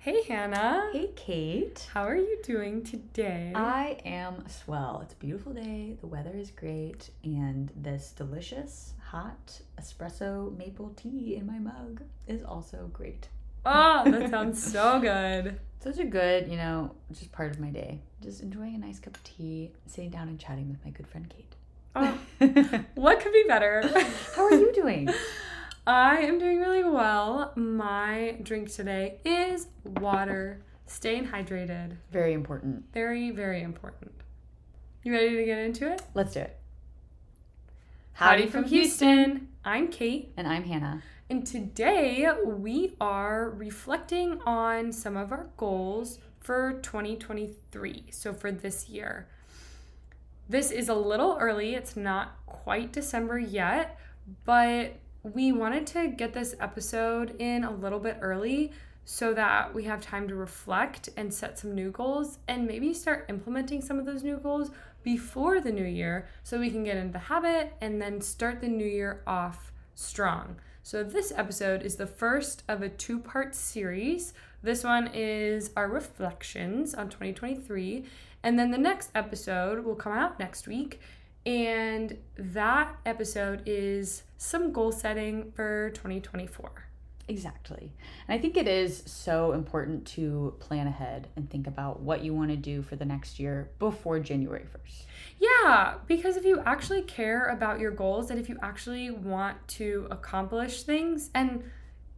Hey, Hannah. Hey, Kate. How are you doing today? I am swell. It's a beautiful day. The weather is great. And this delicious, hot espresso maple tea in my mug is also great. oh, that sounds so good. Such a good, you know, just part of my day. Just enjoying a nice cup of tea, sitting down and chatting with my good friend Kate. Oh, what could be better? How are you doing? I am doing really well. My drink today is water. Staying hydrated. Very important. Very, very important. You ready to get into it? Let's do it. Howdy from Houston. I'm Kate, And I'm Hannah. and today we are reflecting on some of our goals for 2023. So, for this year. This is a little early, it's not quite December yet, but we wanted to get this episode in a little bit early so that we have time to reflect and set some new goals and maybe start implementing some of those new goals before the new year so we can get into the habit and then start the new year off strong. So, this episode is the first of a two part series. This one is our reflections on 2023, and then the next episode will come out next week. And that episode is some goal setting for 2024. Exactly. And I think it is so important to plan ahead and think about what you want to do for the next year before January 1st. Yeah, because if you actually care about your goals and if you actually want to accomplish things, and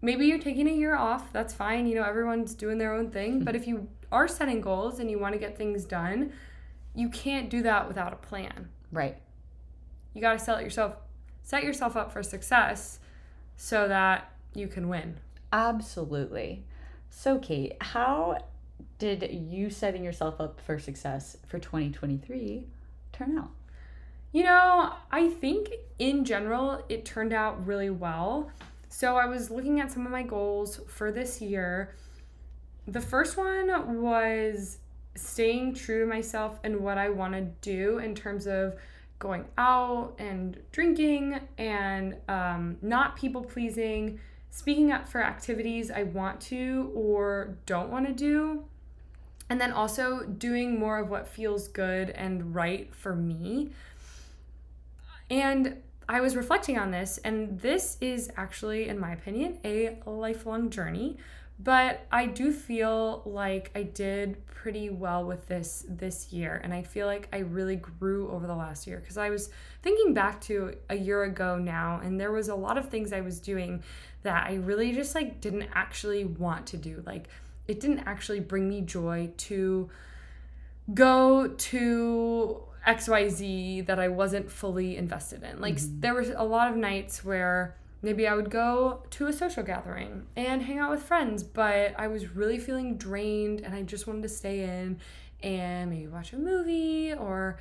maybe you're taking a year off, that's fine. You know, everyone's doing their own thing. Hmm. But if you are setting goals and you want to get things done, you can't do that without a plan. Right. You got to set yourself set yourself up for success so that you can win. Absolutely. So, Kate, how did you setting yourself up for success for 2023 turn out? You know, I think in general it turned out really well. So I was looking at some of my goals for this year. The first one was staying true to myself and what I want to do in terms of going out and drinking and um, not people pleasing, speaking up for activities I want to or don't want to do, and then also doing more of what feels good and right for me. And I was reflecting on this, and this is actually, in my opinion, a lifelong journey. But I do feel like I did pretty well with this this year, and I feel like I really grew over the last year because I was thinking back to a year ago now, and there was a lot of things I was doing that I really just like didn't actually want to do. Like it didn't actually bring me joy to go to XYZ that I wasn't fully invested in. Like mm-hmm. there was a lot of nights where maybe I would go to a social gathering and hang out with friends, but I was really feeling drained and I just wanted to stay in and maybe watch a movie or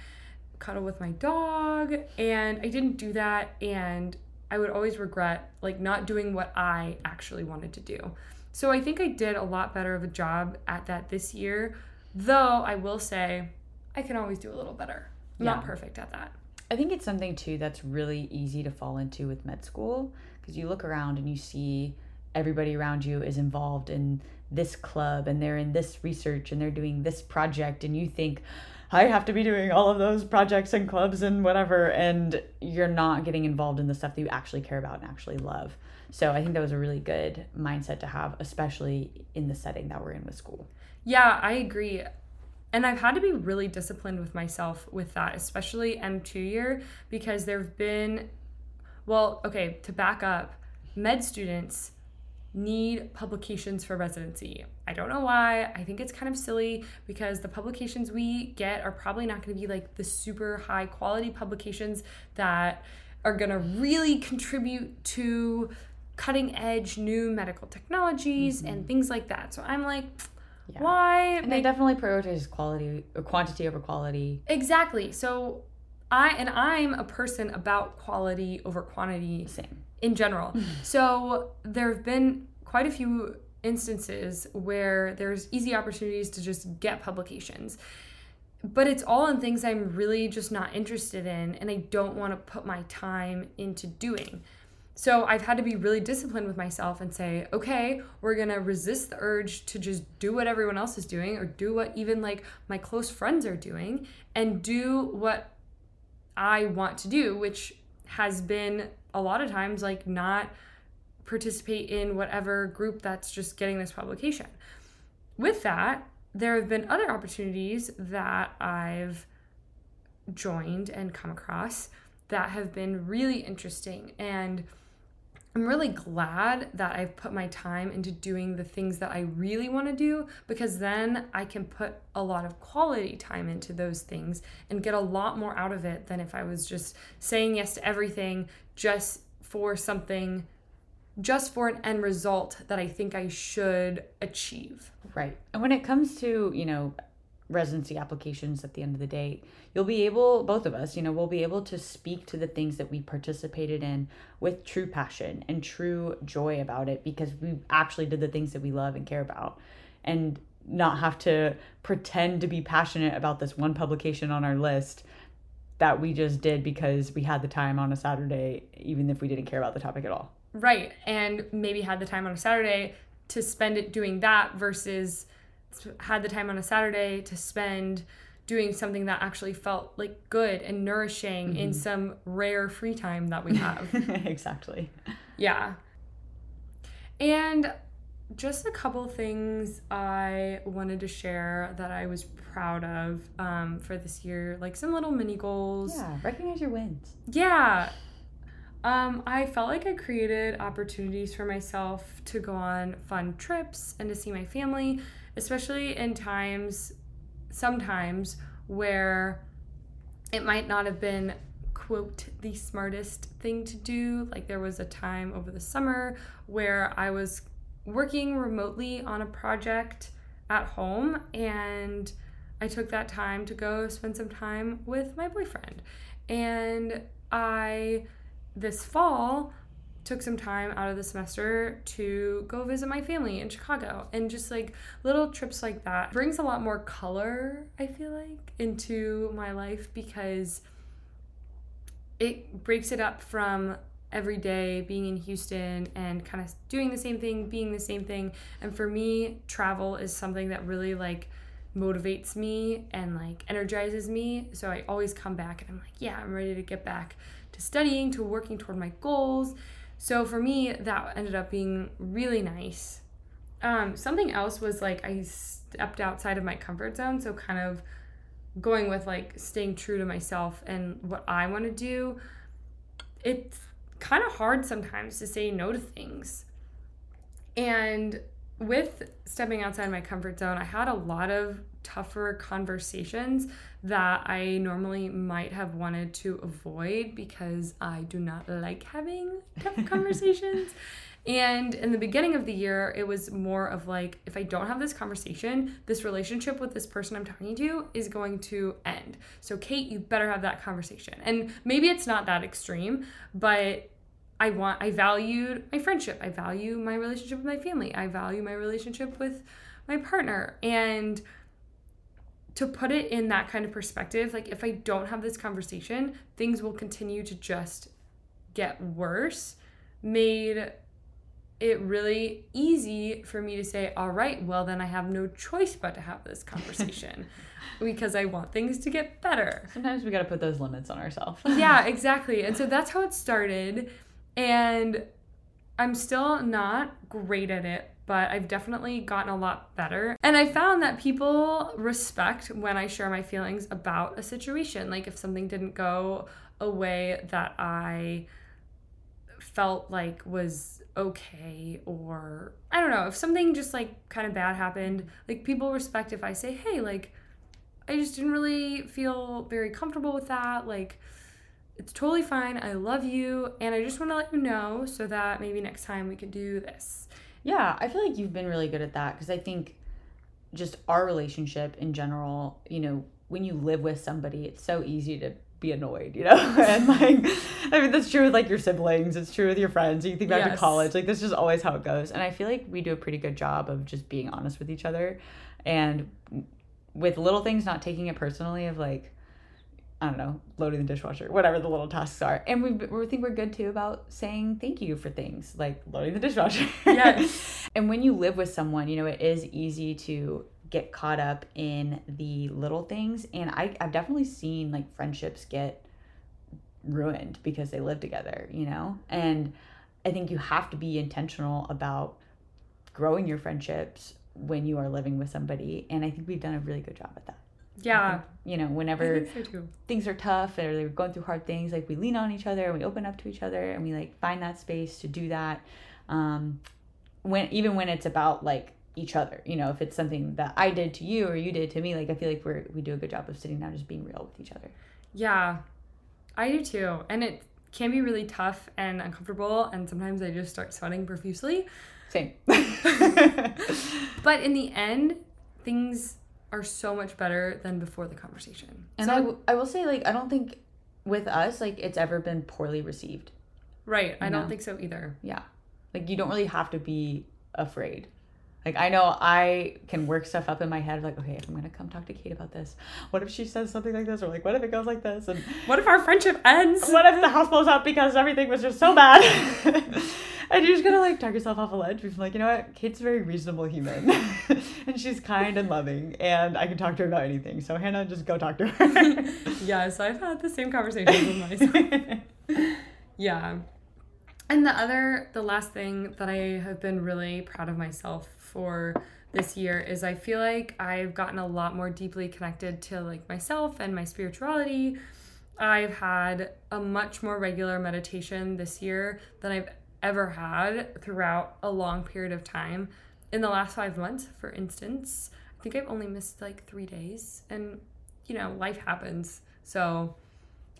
cuddle with my dog and I didn't do that and I would always regret like not doing what I actually wanted to do. So I think I did a lot better of a job at that this year, though I will say I can always do a little better. I'm not perfect at that. I think it's something too that's really easy to fall into with med school because you look around and you see everybody around you is involved in this club and they're in this research and they're doing this project and you think I have to be doing all of those projects and clubs and whatever and you're not getting involved in the stuff that you actually care about and actually love. So I think that was a really good mindset to have especially in the setting that we're in with school. Yeah, I agree. And I've had to be really disciplined with myself with that, especially M2 year, because there have been, well, okay, to back up, med students need publications for residency. I don't know why. I think it's kind of silly because the publications we get are probably not going to be like the super high quality publications that are going to really contribute to cutting edge new medical technologies and mm-hmm. things like that. So I'm like, Yeah. why And they definitely prioritize quality or quantity over quality. exactly? So I and I'm a person about quality over quantity Same. in general. Mm-hmm. so there have been quite a few instances where there's easy opportunities to just get publications. But it's all in things I'm really just not interested in and I don't want to put my time into doing. So I've had to be really disciplined with myself and say, okay, we're gonna resist the urge to just do what everyone else is doing or do what even like my close friends are doing and do what I want to do, which has been a lot of times like not participate in whatever group that's just getting this publication. With that, there have been other opportunities that I've joined and come across that have been really interesting and I'm really glad that I've put my time into doing the things that I really want to do because then I can put a lot of quality time into those things and get a lot more out of it than if I was just saying yes to everything just for something, just for an end result that I think I should achieve. Right. And when it comes to, you know, residency applications at the end of the day, you'll be able, both of us, you know, we'll be able to speak to the things that we participated in with true passion and true joy about it because we actually did the things that we love and care about. And not have to pretend to be passionate about this one publication on our list that we just did because we had the time on a Saturday, even if we didn't care about the topic at all. Right. And maybe had the time on a Saturday to spend it doing that versus had the time on a Saturday to spend doing something that actually felt like good and nourishing mm-hmm. in some rare free time that we have. exactly. Yeah. And just a couple things I wanted to share that I was proud of um, for this year, like some little mini goals. Yeah, recognize your wins. Yeah. Um, I felt like I created opportunities for myself to go on fun trips and to see my family especially in times, sometimes where it might not have been quote the smartest thing to do. Like there was a time over the summer where I was working remotely on a project at home and I took that time to go spend some time with my boyfriend. And I this fall took some time out of the semester to go visit my family in Chicago and just like little trips like that brings a lot more color I feel like into my life because it breaks it up from every day being in Houston and kind of doing the same thing, being the same thing. And for me, travel is something that really like motivates me and like energizes me. So I always come back and I'm like, yeah, I'm ready to get back to studying, to working toward my goals. So for me, that ended up being really nice. Um, something else was like I stepped outside of my comfort zone. So kind of going with like staying true to myself and what I want to do. It's kind of hard sometimes to say no to things. And with stepping outside my comfort zone, I had a lot of tougher conversations that I normally might have wanted to avoid because I do not like having tough conversations. And in the beginning of the year, it was more of like, if I don't have this conversation, this relationship with this person I'm talking to is going to end. So, Kate, you better have that conversation. And maybe it's not that extreme, but I want, I valued my friendship. I value my relationship with my family. I value my relationship with my partner. And to put it in that kind of perspective, like if I don't have this conversation, things will continue to just get worse, made it really easy for me to say, all right, well, then I have no choice but to have this conversation because I want things to get better. Sometimes we got to put those limits on ourselves. yeah, exactly. And so that's how it started. And I'm still not great at it, but I've definitely gotten a lot better. And I found that people respect when I share my feelings about a situation. Like if something didn't go a way that I felt like was okay or I don't know, if something just like kind of bad happened, like people respect if I say, "Hey, like I just didn't really feel very comfortable with that." Like it's totally fine. I love you and I just want to let you know so that maybe next time we can do this. Yeah, I feel like you've been really good at that because I think just our relationship in general, you know, when you live with somebody, it's so easy to be annoyed, you know? and like, I mean, that's true with like your siblings, it's true with your friends. You think back yes. to college, like, this is always how it goes. And I feel like we do a pretty good job of just being honest with each other and with little things, not taking it personally, of like, I don't know, loading the dishwasher, whatever the little tasks are. And we, we think we're good too about saying thank you for things like loading the dishwasher. Yes. and when you live with someone, you know, it is easy to get caught up in the little things. And I, I've definitely seen like friendships get ruined because they live together, you know? And I think you have to be intentional about growing your friendships when you are living with somebody. And I think we've done a really good job at that. Yeah. You know, whenever so things are tough or they're going through hard things, like we lean on each other and we open up to each other and we like find that space to do that. Um, when even when it's about like each other, you know, if it's something that I did to you or you did to me, like I feel like we're we do a good job of sitting down, just being real with each other. Yeah, I do too. And it can be really tough and uncomfortable. And sometimes I just start sweating profusely. Same. But in the end, things are so much better than before the conversation. and so, I, w- I will say like I don't think with us like it's ever been poorly received. right, I you don't think so either. Yeah. Like you don't really have to be afraid. Like I know I can work stuff up in my head like okay, if I'm going to come talk to Kate about this, what if she says something like this or like what if it goes like this and What if our friendship ends? what if the house blows up because everything was just so bad? and you're just gonna like talk yourself off a ledge. Because like, you know what? Kate's a very reasonable human, and she's kind and loving, and I can talk to her about anything. So Hannah, just go talk to her. yeah. So I've had the same conversations with myself. Yeah. And the other, the last thing that I have been really proud of myself for this year is I feel like I've gotten a lot more deeply connected to like myself and my spirituality. I've had a much more regular meditation this year than I've ever had throughout a long period of time. In the last five months, for instance, I think I've only missed like three days. And, you know, life happens. So,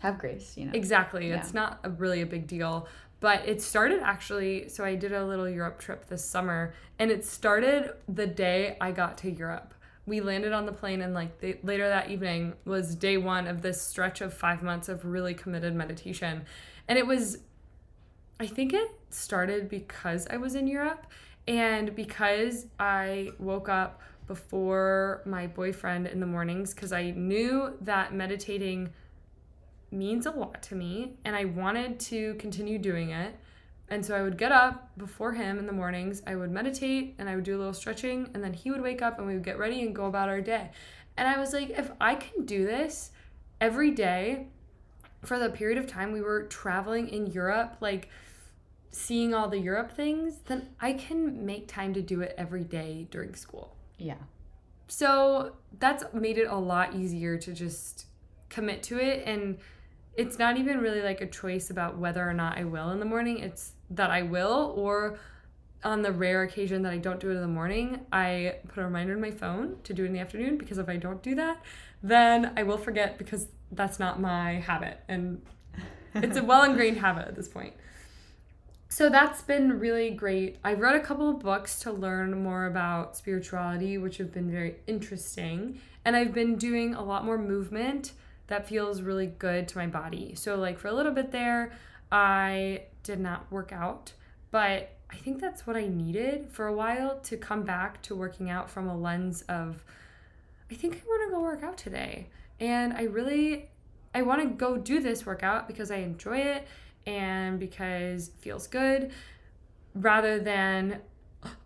Have grace, you know. Exactly. Yeah. It's not a really a big deal. But it started actually, so I did a little Europe trip this summer, and it started the day I got to Europe. We landed on the plane, and like the, later that evening was day one of this stretch of five months of really committed meditation. And it was, I think it started because I was in Europe and because I woke up before my boyfriend in the mornings because I knew that meditating means a lot to me and I wanted to continue doing it. And so I would get up before him in the mornings, I would meditate and I would do a little stretching, and then he would wake up and we would get ready and go about our day. And I was like, if I can do this every day for the period of time we were traveling in Europe, like seeing all the Europe things, then I can make time to do it every day during school. Yeah. So that's made it a lot easier to just commit to it. And it's not even really like a choice about whether or not I will in the morning. It's that I will, or on the rare occasion that I don't do it in the morning, I put a reminder in my phone to do it in the afternoon because if I don't do that, then I will forget because that's not my habit. And it's a well ingrained habit at this point. So that's been really great. I've read a couple of books to learn more about spirituality, which have been very interesting. And I've been doing a lot more movement that feels really good to my body. So, like for a little bit there, I did not work out, but I think that's what I needed for a while to come back to working out from a lens of, I think I want to go work out today. And I really, I want to go do this workout because I enjoy it and because it feels good rather than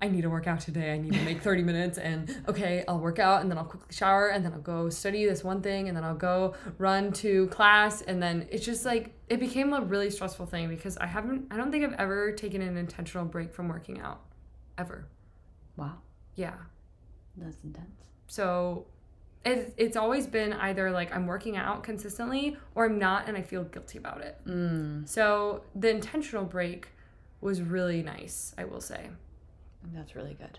I need to work out today. I need to make 30 minutes and okay, I'll work out and then I'll quickly shower and then I'll go study this one thing and then I'll go run to class and then it's just like it became a really stressful thing because I haven't I don't think I've ever taken an intentional break from working out ever. Wow. Yeah. That's intense. So it, it's always been either like I'm working out consistently or I'm not and I feel guilty about it. Mm. So the intentional break was really nice, I will say. That's really good.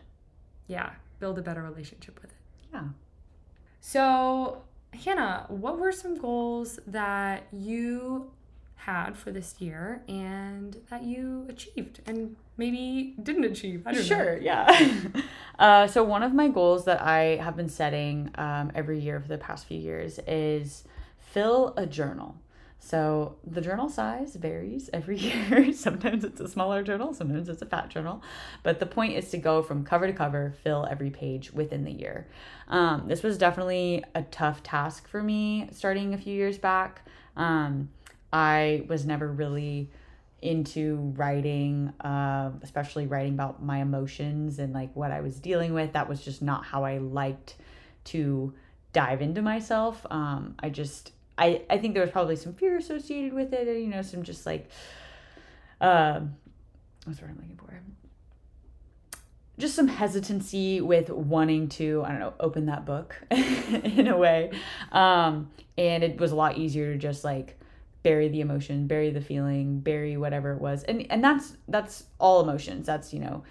Yeah, build a better relationship with it. Yeah. So, Hannah, what were some goals that you had for this year and that you achieved and maybe didn't achieve? I don't know. Sure, yeah. uh, so, one of my goals that I have been setting um, every year for the past few years is fill a journal. So the journal size varies every year. sometimes it's a smaller journal, sometimes it's a fat journal. But the point is to go from cover to cover, fill every page within the year. Um, this was definitely a tough task for me starting a few years back. Um, I was never really into writing, uh, especially writing about my emotions and like what I was dealing with. That was just not how I liked to dive into myself. Um, I just, I, I think there was probably some fear associated with it, you know, some just like, uh, what's what I'm looking for? Just some hesitancy with wanting to, I don't know, open that book in a way. Um, and it was a lot easier to just like, bury the emotion bury the feeling bury whatever it was. And and that's that's all emotions. That's you know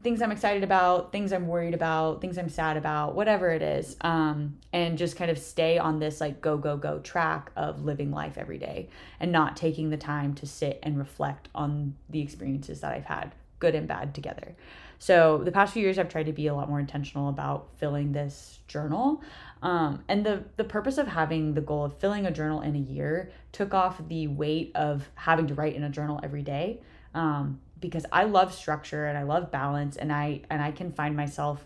things i'm excited about things i'm worried about things i'm sad about whatever it is. Um and just kind of stay on this like go go go track of living life every day and not taking the time to sit and reflect on the experiences that i've had good and bad together so the past few years i've tried to be a lot more intentional about filling this journal um, and the the purpose of having the goal of filling a journal in a year took off the weight of having to write in a journal every day. Um, because I love structure and I love balance and I and I can find myself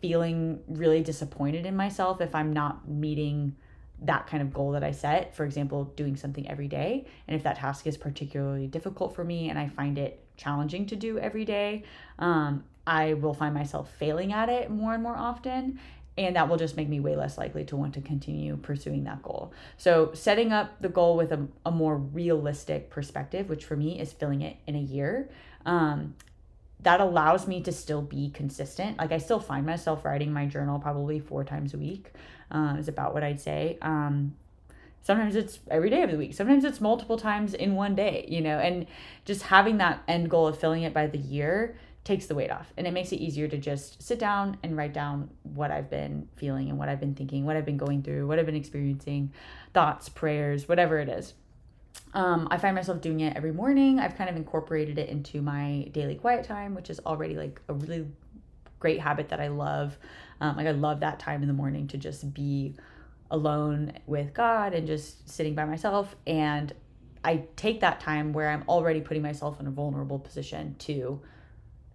feeling really disappointed in myself if I'm not meeting that kind of goal that I set. For example, doing something every day. And if that task is particularly difficult for me and I find it challenging to do every day, um, I will find myself failing at it more and more often and that will just make me way less likely to want to continue pursuing that goal. So, setting up the goal with a, a more realistic perspective, which for me is filling it in a year, um, that allows me to still be consistent. Like, I still find myself writing my journal probably four times a week, uh, is about what I'd say. Um, sometimes it's every day of the week, sometimes it's multiple times in one day, you know, and just having that end goal of filling it by the year takes the weight off and it makes it easier to just sit down and write down what I've been feeling and what I've been thinking, what I've been going through, what I've been experiencing, thoughts, prayers, whatever it is. Um, I find myself doing it every morning. I've kind of incorporated it into my daily quiet time, which is already like a really great habit that I love. Um, like I love that time in the morning to just be alone with God and just sitting by myself. And I take that time where I'm already putting myself in a vulnerable position to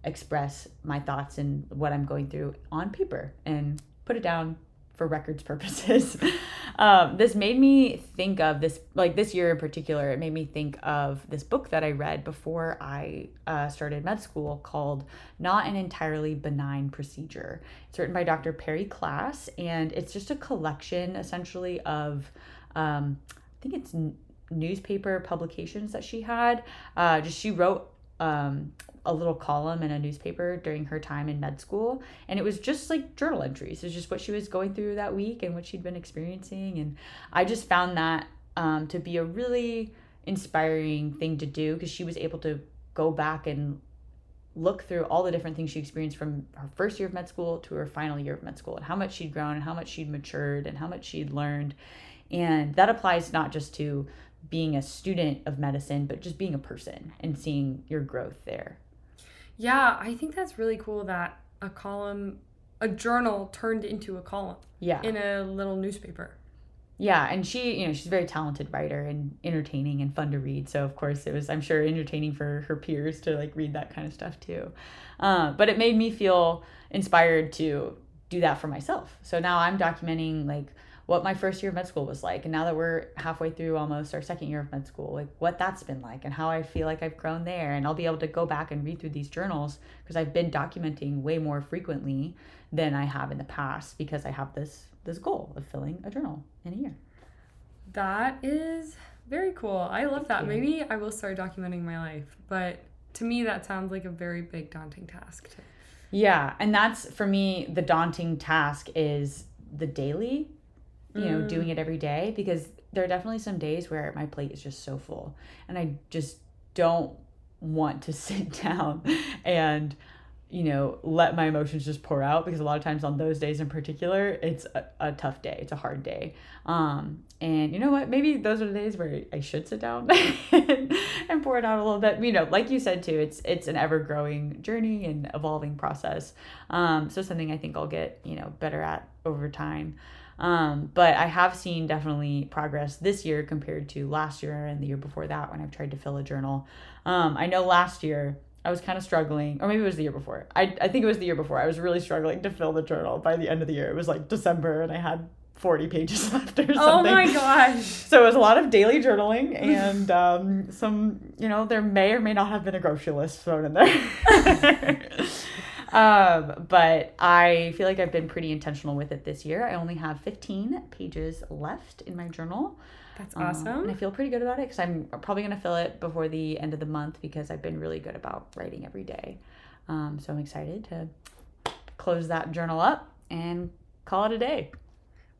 express my thoughts and what I'm going through on paper and put it down for records purposes. um, this made me think of this, like this year in particular, it made me think of this book that I read before I uh, started med school called Not an Entirely Benign Procedure. It's written by Dr. Perri Klass, and it's just a collection essentially of, um, I think it's n- newspaper publications that she had. Uh, just she wrote um, a little column in a newspaper during her time in med school and it was just like journal entries. It's just what she was going through that week and what she'd been experiencing and i just found that um, to be a really inspiring thing to do because she was able to go back and look through all the different things she experienced from her first year of med school to her final year of med school and how much she'd grown and how much she'd matured and how much she'd learned. And that applies not just to being a student of medicine but just being a person and seeing your growth there yeah, I think that's really cool that a column, a journal turned into a column. Yeah. In a little newspaper. Yeah, and she, you know, she's a very talented writer and entertaining and fun to read. So of course it was, I'm sure, entertaining for her peers to like read that kind of stuff too. Uh, but it made me feel inspired to do that for myself. So now I'm documenting like what my first year of med school was like. And now that we're halfway through almost our second year of med school like what that's been like and how i feel like i've grown there. And i'll be able to go back and read through these journals because i've been documenting way more frequently than i have in the past because i have this this goal of filling a journal in a year. That is very cool. I love that. maybe i will start documenting my life but to me that sounds like a very big daunting task too. yeah. And that's for me the daunting task is the daily you know, mm. doing it every day because there are definitely some days where my plate is just so full and I just don't want to sit down and you know let my emotions just pour out because a lot of times on those days in particular it's a, a tough day it's a hard day. Um and you know what? Maybe those are the days where i should sit down and, and pour it out a little bit. You know like you said too it's it's an ever growing journey and evolving process. Um so something i think i'll get you know better at over time Um, but I have seen definitely progress this year compared to last year and the year before that when I've tried to fill a journal. Um, I know last year I was kind of struggling, or maybe it was the year before. I, I think it was the year before. I was really struggling to fill the journal by the end of the year. It was like December and I had 40 pages left or something. Oh my gosh. So it was a lot of daily journaling and um, some, you know, there may or may not have been a grocery list thrown in there. um, but I feel like I've been pretty intentional with it this year. I only have 15 pages left in my journal. That's Um, awesome. and I feel pretty good about it because I'm probably going to fill it before the end of the month because I've been really good about writing every day. Um, so I'm excited to close that journal up and call it a day.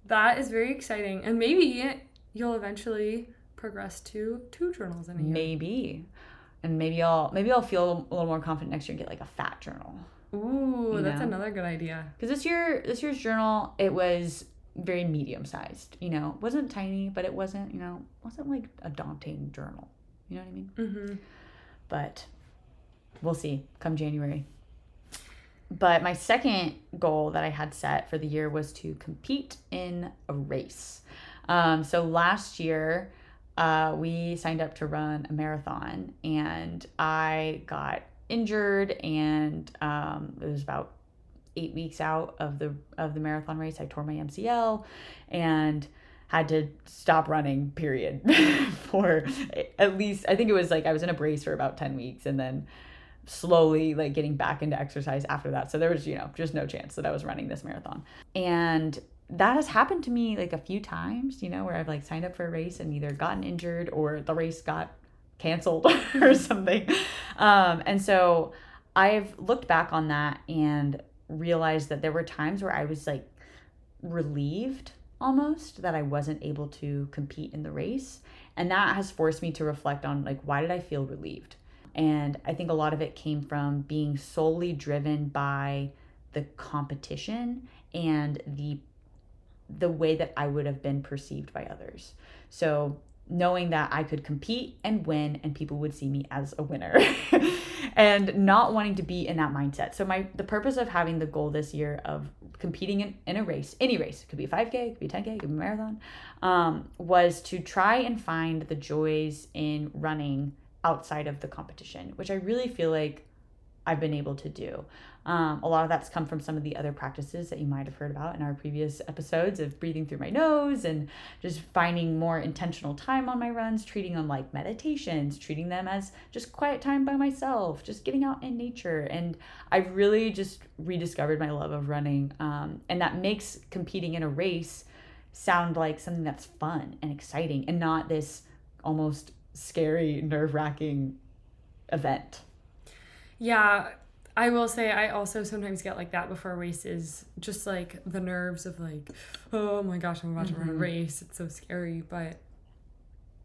that is very exciting. And maybe you'll eventually progress to two journals in a year. Maybe. And maybe I'll maybe I'll feel a little more confident next year and get like a fat journal. Ooh, You that's know? another good idea. Because this year this year's journal it was very medium sized. You know, wasn't tiny, but it wasn't you know wasn't like a daunting journal. You know what I mean? Mm-hmm. But we'll see come January. But my second goal that I had set for the year was to compete in a race. Um, so last year, uh, we signed up to run a marathon, and I got injured, and um, it was about eight weeks out of the of the marathon race. I tore my MCL, and had to stop running. Period. for at least I think it was like I was in a brace for about ten weeks, and then slowly like getting back into exercise after that. So there was, you know, just no chance that I was running this marathon. And that has happened to me like a few times, you know, where I've like signed up for a race and either gotten injured or the race got canceled or something. Um, and so I've looked back on that and realized that there were times where I was like relieved almost that I wasn't able to compete in the race. And that has forced me to reflect on like, why did I feel relieved? And I think a lot of it came from being solely driven by the competition and the the way that I would have been perceived by others. So knowing that I could compete and win and people would see me as a winner and not wanting to be in that mindset. So my the purpose of having the goal this year of competing in, in a race, any race, it could be a 5K, it could be a 10K, it could be a marathon, um, was to try and find the joys in running outside of the competition, which I really feel like I've been able to do. Um, a lot of that's come from some of the other practices that you might have heard about in our previous episodes of breathing through my nose and just finding more intentional time on my runs, treating them like meditations, treating them as just quiet time by myself, just getting out in nature. And I've really just rediscovered my love of running. Um, and that makes competing in a race sound like something that's fun and exciting and not this almost scary, nerve wracking event. Yeah, I will say I also sometimes get like that before races, just like the nerves of like, oh my gosh, I'm about to run a Mhm. race. It's so scary. But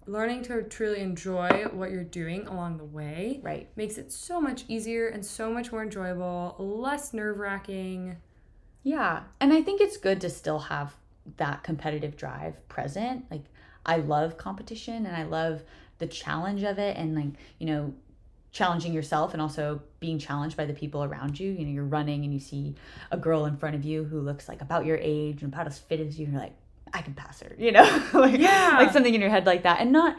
learning to truly enjoy what you're doing along the way Right. makes it so much easier and so much more enjoyable, less nerve wracking. Yeah. And I think it's good to still have that competitive drive present. Like, I love competition and I love the challenge of it and, like, you know, challenging yourself and also being challenged by the people around you. You know, you're running and you see a girl in front of you who looks like about your age and about as fit as you, and you're like, I can pass her, you know? like, Yeah. like something in your head like that. And not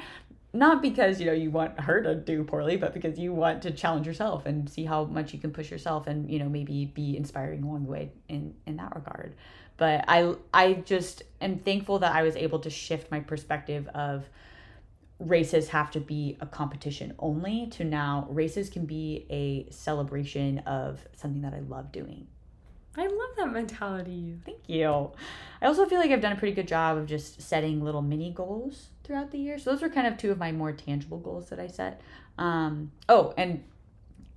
not because you know you want her to do poorly but because you want to challenge yourself and see how much you can push yourself and you know maybe be inspiring along the way in in that regard but i i just am thankful that i was able to shift my perspective of races have to be a competition only to now races can be a celebration of something that i love doing I love that mentality. Thank you. I also feel like I've done a pretty good job of just setting little mini goals throughout the year. So those were kind of two of my more tangible goals that I set. Um, oh, and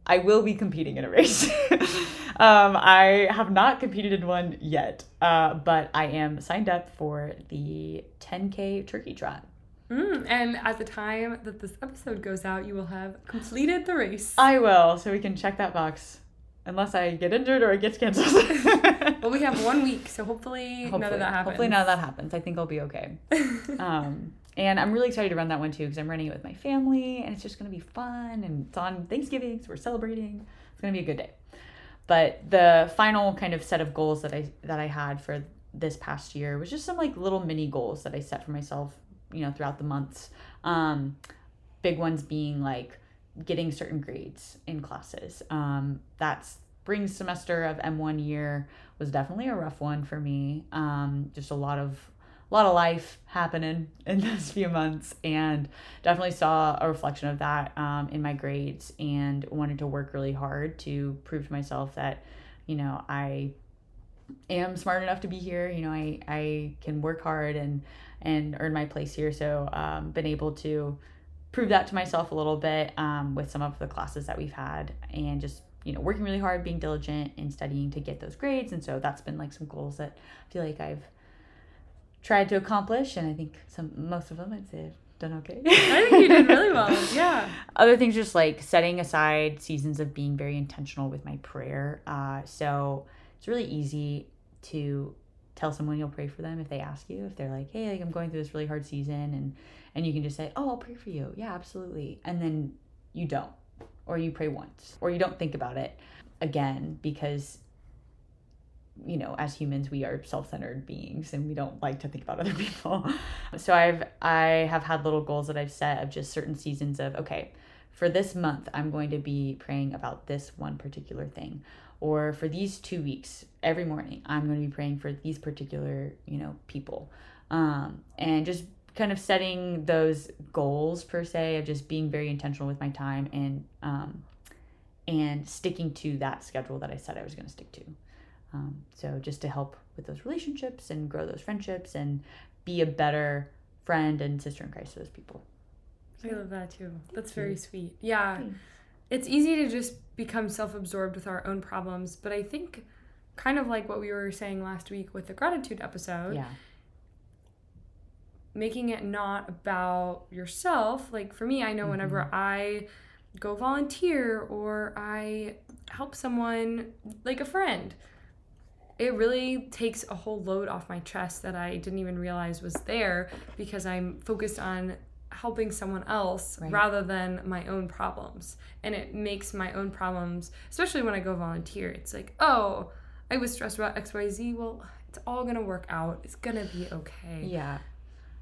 I will be competing in a race. um, I have not competed in one yet, uh, but I am signed up for the 10K turkey trot. Mm, and at the time that this episode goes out, you will have completed the race. I will, so we can check that box. Unless I get injured or it gets canceled. well, we have one week, so hopefully, none of that happens. Hopefully none of that happens. I think I'll be okay. um, and I'm really excited to run that one too because I'm running it with my family and it's just going to be fun and it's on Thanksgiving, so we're celebrating. It's going to be a good day. But the final kind of set of goals that I that I had for this past year was just some like little mini goals that I set for myself, you know, throughout the months. Um, big ones being like getting certain grades in classes. Um, that spring semester of M1 year was definitely a rough one for me. Um, just a lot of a lot of life happening in those few months and definitely saw a reflection of that um, in my grades and wanted to work really hard to prove to myself that you know i am smart enough to be here you know i i can work hard and and earn my place here. So um, been able to prove that to myself a little bit um, with some of the classes that we've had and just you know working really hard being diligent and studying to get those grades. And so that's been like some goals that i feel like i've tried to accomplish. And i think some most of them i'd say I've done okay. I think you did really well. Yeah. other things just like setting aside seasons of being very intentional with my prayer. Uh, so it's really easy to tell someone you'll pray for them if they ask you if they're like hey like i'm going through this really hard season and and you can just say oh i'll pray for you. Yeah absolutely. And then you don't or you pray once or you don't think about it again because you know as humans we are self-centered beings and we don't like to think about other people. So i've i have had little goals that i've set of just certain seasons of okay for this month i'm going to be praying about this one particular thing or for these two weeks every morning i'm going to be praying for these particular you know people um, and just kind of setting those goals per se of just being very intentional with my time and um, and sticking to that schedule that i said i was going to stick to um, so just to help with those relationships and grow those friendships and be a better friend and sister in christ to those people I love that too. That's you. very sweet. Yeah. Thanks. It's easy to just become self absorbed with our own problems, but I think, kind of like what we were saying last week with the gratitude episode, yeah making it not about yourself. Like for me, I know whenever Mm-hmm. I go volunteer or I help someone, like a friend, it really takes a whole load off my chest that I didn't even realize was there because I'm focused on helping someone else Right. rather than my own problems. And it makes my own problems, especially when I go volunteer, it's like, oh, I was stressed about XYZ. Well, it's all going to work out. It's going to be okay. yeah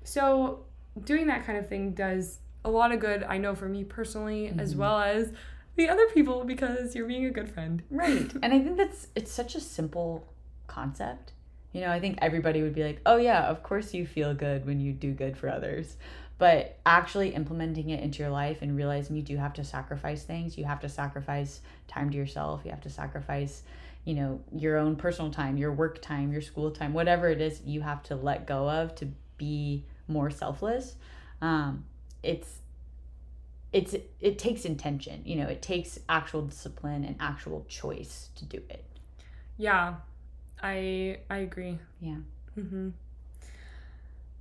So, doing that kind of thing does a lot of good, I know for me personally, as Mhm. well as the other people because you're being a good friend. Right. And I think that's it's such a simple concept. You know, I think everybody would be like, "Oh yeah, of course you feel good when you do good for others." But actually implementing it into your life and realizing you do have to sacrifice things, you have to sacrifice time to yourself, you have to sacrifice, you know, your own personal time, your work time, your school time, whatever it is you have to let go of to be more selfless. Um, it's it's it takes intention you know it takes actual discipline and actual choice to do it Yeah, I I agree. yeah Mm-hmm.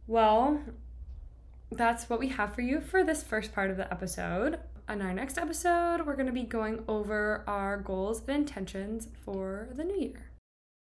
Well, that's what we have for you for this first part of the episode. On our next episode, we're going to be going over our goals and intentions for the new year.